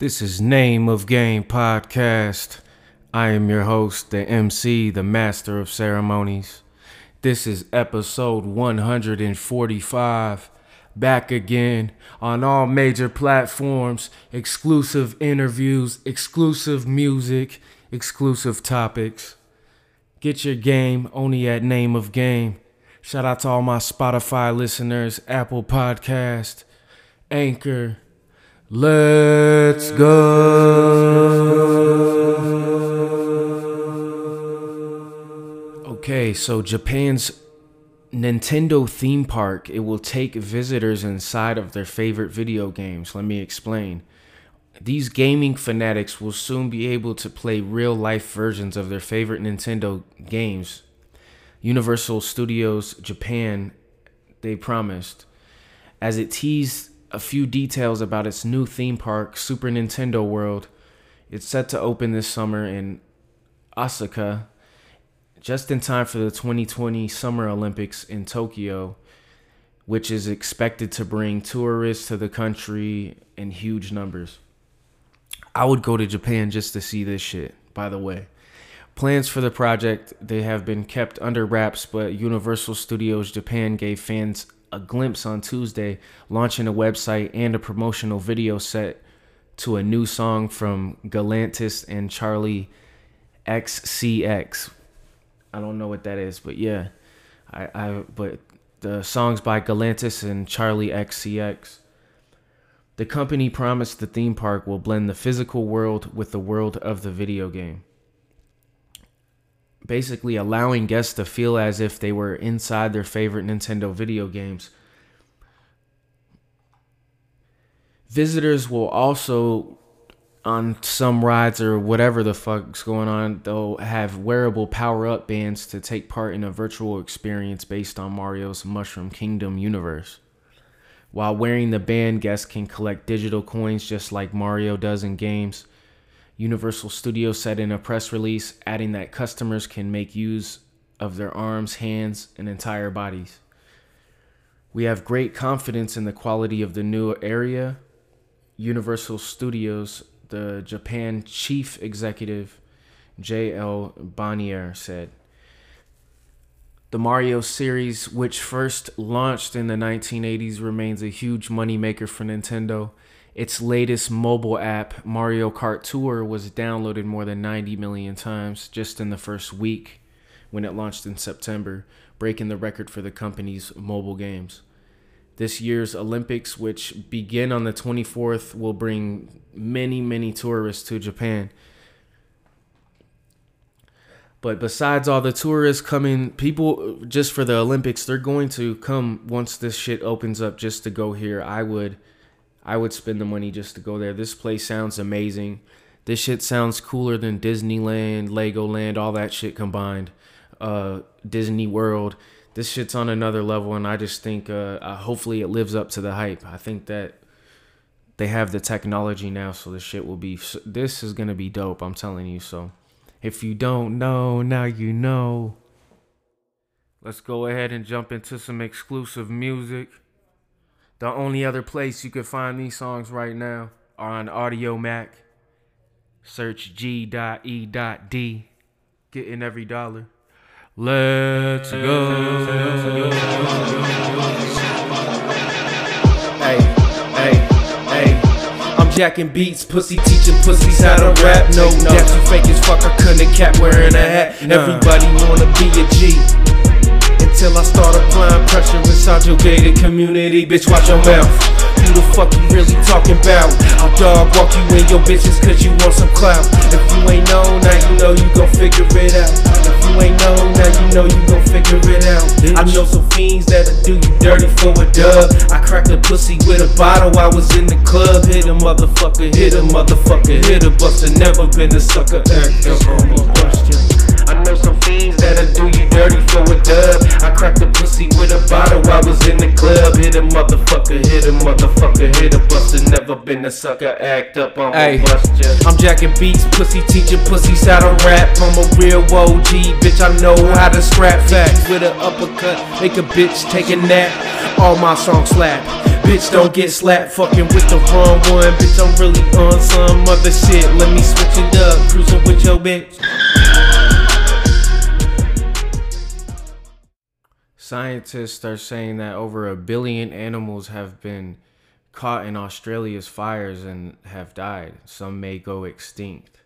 This is Name of Game Podcast. I am your host, the MC, the Master of Ceremonies. This is episode 145. Back again on all major platforms, exclusive interviews, exclusive music, exclusive topics. Get your game only at Name of Game. Shout out to all my Spotify listeners, Apple Podcast, Anchor. Let's go. Okay, so Japan's Nintendo theme park, it will take visitors inside of their favorite video games. Let me explain. These gaming fanatics will soon be able to play real life versions of their favorite Nintendo games. Universal Studios Japan, they promised, as it teased a few details about its new theme park, Super Nintendo World. It's set to open this summer in Osaka, just in time for the 2020 Summer Olympics in Tokyo, which is expected to bring tourists to the country in huge numbers. I would go to Japan just to see this shit, by the way. Plans for the project they have been kept under wraps, but Universal Studios Japan gave fans a glimpse on Tuesday, launching a website and a promotional video set to a new song from Galantis and Charli XCX. I don't know what that is, but yeah, I, I but the songs by Galantis and Charli XCX. The company promised the theme park will blend the physical world with the world of the video game. Basically, allowing guests to feel as if they were inside their favorite Nintendo video games. Visitors will also, on some rides or whatever the fuck's going on, they'll have wearable power up bands to take part in a virtual experience based on Mario's Mushroom Kingdom universe. While wearing the band, guests can collect digital coins just like Mario does in games. Universal Studios said in a press release, adding that customers can make use of their arms, hands, and entire bodies. We have great confidence in the quality of the new area. Universal Studios, the Japan chief executive, J.L. Bonnier, said. The Mario series, which first launched in the 1980s, remains a huge moneymaker for Nintendo. Its latest mobile app, Mario Kart Tour, was downloaded more than 90 million times just in the first week when it launched in September, breaking the record for the company's mobile games. This year's Olympics, which begin on the 24th, will bring many, many tourists to Japan. But besides all the tourists coming, people just for the Olympics, they're going to come once this shit opens up just to go here. I would I would spend the money just to go there. This place sounds amazing. This shit sounds cooler than Disneyland, Legoland, all that shit combined. Uh Disney World. This shit's on another level and I just think uh, uh hopefully it lives up to the hype. I think that they have the technology now so the shit will be this is to be dope, I'm telling you so. If you don't know, now you know. Let's go ahead and jump into some exclusive music. The only other place you can find these songs right now are on Audiomack. Search G.E.D. Getting every dollar. Let's go. Hey, hey, hey. I'm jacking beats, pussy teaching pussies how to rap. No, no. That you fake as fuck, I couldn't cap wearing a hat. Everybody wanna be a G. Until I start applying pressure inside your gated community, bitch, watch your mouth. Who the fuck you really talking about? I'll dog walk you in your bitches cause you want some clout. If you ain't know, now you know you gon' figure it out. If you ain't know, now you know you gon' figure it out. I know some fiends that'll do you dirty for a dub. I cracked a pussy with a bottle, I was in the club. Hit a motherfucker, hit a motherfucker, hit a buster. Never been a sucker, act up motherfucker, hit a motherfucker, hit a buster. Never been a sucker, act up on my question. I'm jacking beats, pussy teaching pussies how to rap. I'm a real OG, bitch, I know how to scrap facts. With an uppercut, make a bitch take a nap. All my songs slap. Bitch, don't get slapped fucking with the wrong one. Bitch, I'm really on some other shit. Let me switch it up. Cruising with your bitch. Scientists are saying that over a billion animals have been caught in Australia's fires and have died. Some may go extinct.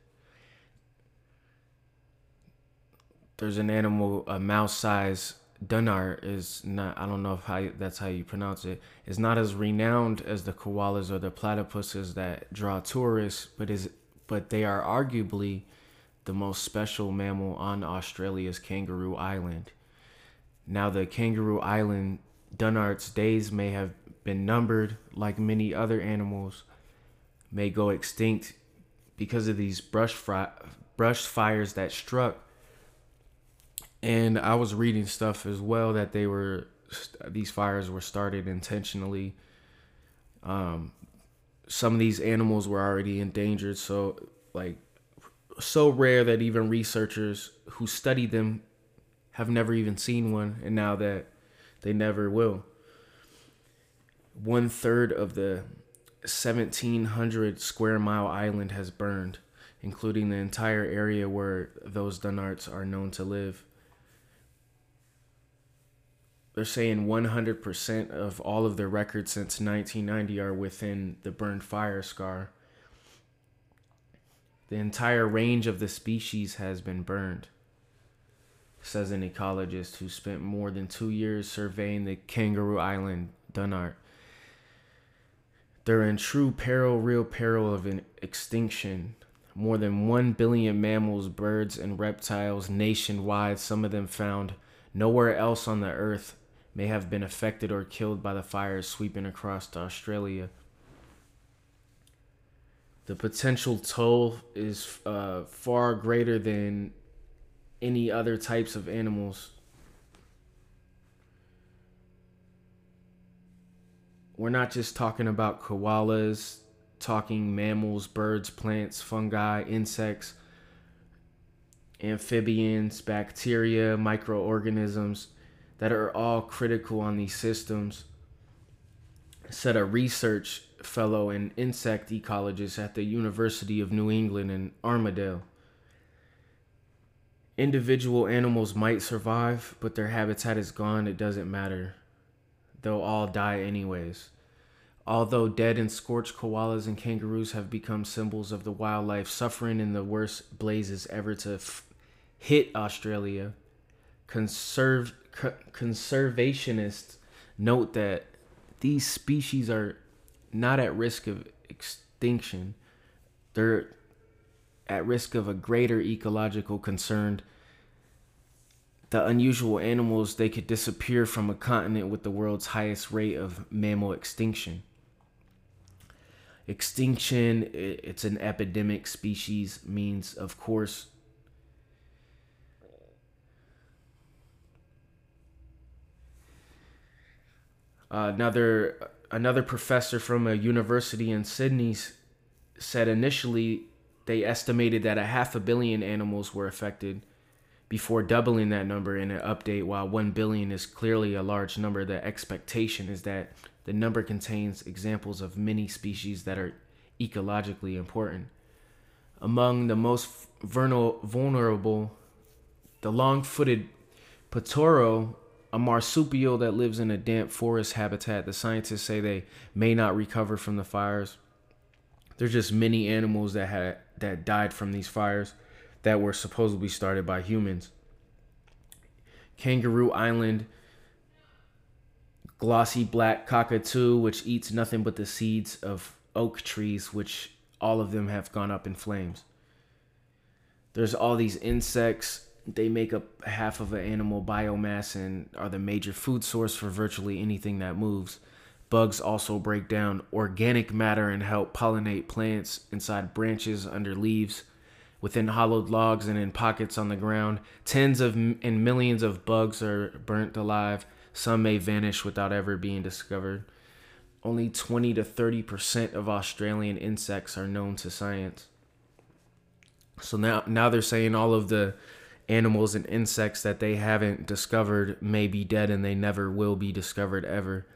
There's an animal, a mouse size Dunnart is not I don't know if how that's how you pronounce it. it is not as renowned as the koalas or the platypuses that draw tourists but is but they are arguably the most special mammal on Australia's Kangaroo Island. Now the Kangaroo Island Dunnart's days may have been numbered like many other animals may go extinct because of these brush brush fires that struck and I was reading stuff as well that they were these fires were started intentionally. Um, some of these animals were already endangered, so like so rare that even researchers who study them have never even seen one, and now that they never will. One third of the 1700 square mile island has burned, including the entire area where those Dunnarts are known to live they're saying 100% of all of their records since 1990 are within the burned fire scar. The entire range of the species has been burned, says an ecologist who spent more than two years surveying the Kangaroo Island Dunnart. They're in true peril, real peril of an extinction. More than 1 billion mammals, birds, and reptiles nationwide, some of them found nowhere else on the earth, may have been affected or killed by the fires sweeping across Australia. The potential toll is uh, far greater than any other types of animals. We're not just talking about koalas, talking mammals, birds, plants, fungi, insects, amphibians, bacteria, microorganisms that are all critical on these systems, said a research fellow and insect ecologist at the University of New England in Armidale. Individual animals might survive, but their habitat is gone. It doesn't matter. They'll all die anyways. Although dead and scorched koalas and kangaroos have become symbols of the wildlife suffering in the worst blazes ever to f- hit Australia, conserve, conservationists note that these species are not at risk of extinction. They're at risk of a greater ecological concern. The unusual animals, they could disappear from a continent with the world's highest rate of mammal extinction. Extinction, it's an epidemic species, means, of course, another another professor from a university in Sydney said initially they estimated that a half a billion animals were affected before doubling that number in an update while 1 billion is clearly a large number the expectation is that the number contains examples of many species that are ecologically important among the most vulnerable the long-footed potoroo a marsupial that lives in a damp forest habitat. The scientists say they may not recover from the fires. There's just many animals that had that died from these fires that were supposedly started by humans. Kangaroo Island glossy black cockatoo which eats nothing but the seeds of oak trees which all of them have gone up in flames. There's all these insects they make up half of an animal biomass and are the major food source for virtually anything that moves. Bugs also break down organic matter and help pollinate plants inside branches, under leaves, within hollowed logs, and in pockets on the ground. Tens of and millions of bugs are burnt alive. Some may vanish without ever being discovered. Only 20 to 30% of Australian insects are known to science. So now now they're saying all of the animals and insects that they haven't discovered may be dead and they never will be discovered ever.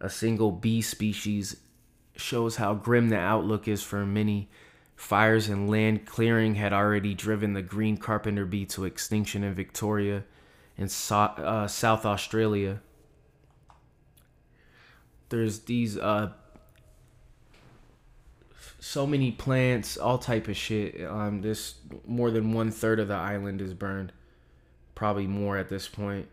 a single bee species shows how grim the outlook is for many. Fires and land clearing had already driven the green carpenter bee to extinction in Victoria and uh, South Australia. There's these uh, so many plants, all type of shit. Um, this more than one third of the island is burned, probably more at this point.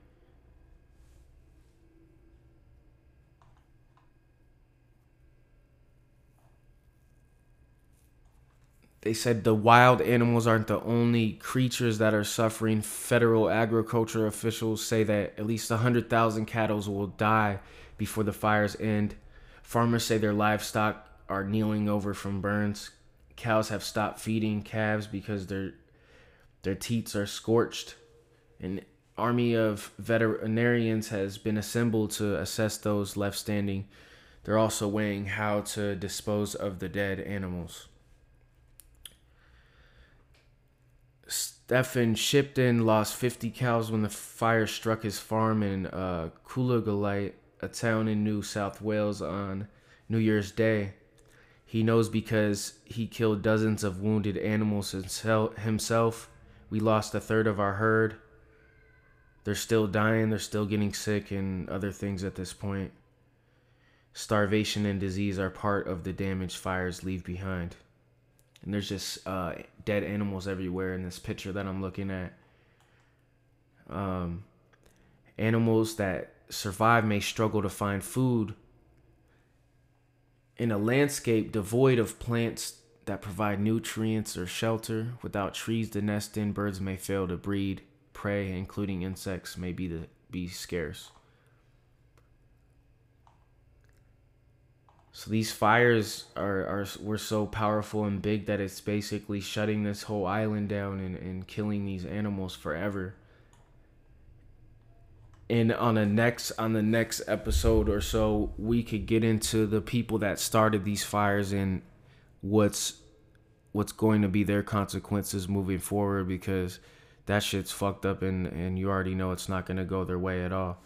They said the wild animals aren't the only creatures that are suffering. Federal agriculture officials say that at least 100,000 cattle will die before the fires end. Farmers say their livestock are kneeling over from burns. Cows have stopped feeding calves because their their teats are scorched. An army of veterinarians has been assembled to assess those left standing. They're also weighing how to dispose of the dead animals. Stephen Shipton lost 50 cows when the fire struck his farm in uh, Coolgardie, a town in New South Wales, on New Year's Day. He knows because he killed dozens of wounded animals himself. We lost a third of our herd. They're still dying, they're still getting sick, and other things at this point. Starvation and disease are part of the damage fires leave behind and there's just uh, dead animals everywhere in this picture that I'm looking at. Um, animals that survive may struggle to find food. In a landscape devoid of plants that provide nutrients or shelter, without trees to nest in, birds may fail to breed. Prey, including insects, may be, the, be scarce. So these fires are, are were so powerful and big that it's basically shutting this whole island down and, and killing these animals forever. And on the next on the next episode or so, we could get into the people that started these fires and what's what's going to be their consequences moving forward because that shit's fucked up and, and you already know it's not gonna go their way at all.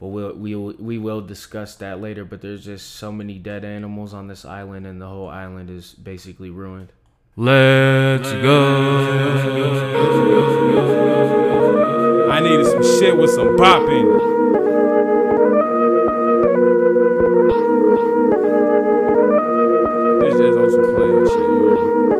But we'll we will we will discuss that later. But there's just so many dead animals on this island, and the whole island is basically ruined. Let's go. I needed some shit with some pop in it. This just on some playing shit.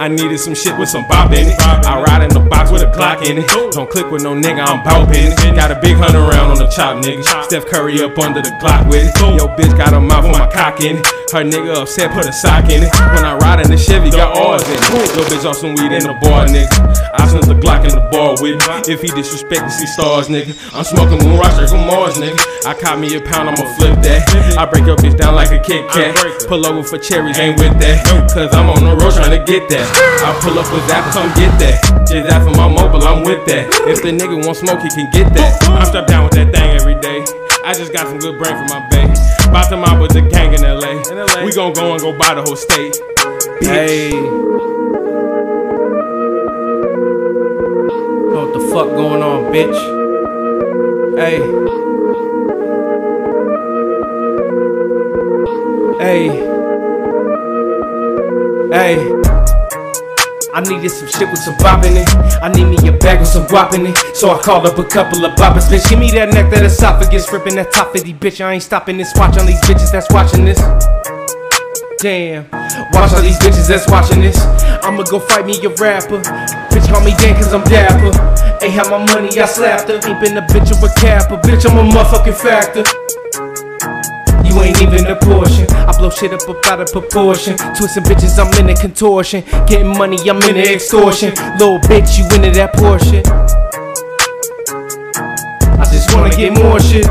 I needed some shit with some bop in it. I ride in the box with a Glock in it. Don't click with no nigga, I'm bopping it. Got a big hundred round on the chop, nigga. Steph Curry up under the Glock with it. Yo, bitch got a mouth with my cock in it. Her nigga upset, put a sock in it. When I ride in the Chevy, got ours in it. Yo, bitch on some weed in the bar, nigga. I sent the Glock in the bar with me. If he disrespect, see stars, nigga. I'm smoking moon roster from Mars, nigga. I caught me a pound, I'ma flip that. I break up bitch down like a Kit Kat. Pull over for cherries, ain't with that. Cause I'm on the road trying to get that. I pull up with that, come get that. Just that for my mobile, I'm with that. If the nigga want smoke, he can get that. I'm strapped down with that thing every day. I just got some good brain for my. About to mob with the gang in LA. We gon' go and go buy the whole state. Hey. What the fuck going on, bitch? Hey. Hey. Hey. I needed some shit with some bop in it. I need me a bag with some guap in it. So I called up a couple of boppers, bitch. Give me that neck, that esophagus, ripping that top 50, bitch. I ain't stopping this. Watch on these bitches that's watching this. Damn, watch all these bitches that's watching this. I'ma go fight me a rapper. Bitch, call me Dan cause I'm dapper. Ain't have my money, I slapped her. Ain't been a bitch of a capper. Bitch, I'm a motherfucking factor you ain't even a portion. I blow shit up, up out of proportion. Twisting bitches, I'm in a contortion. Getting money, I'm in a extortion. Little bitch, you into that portion. I just wanna get more shit.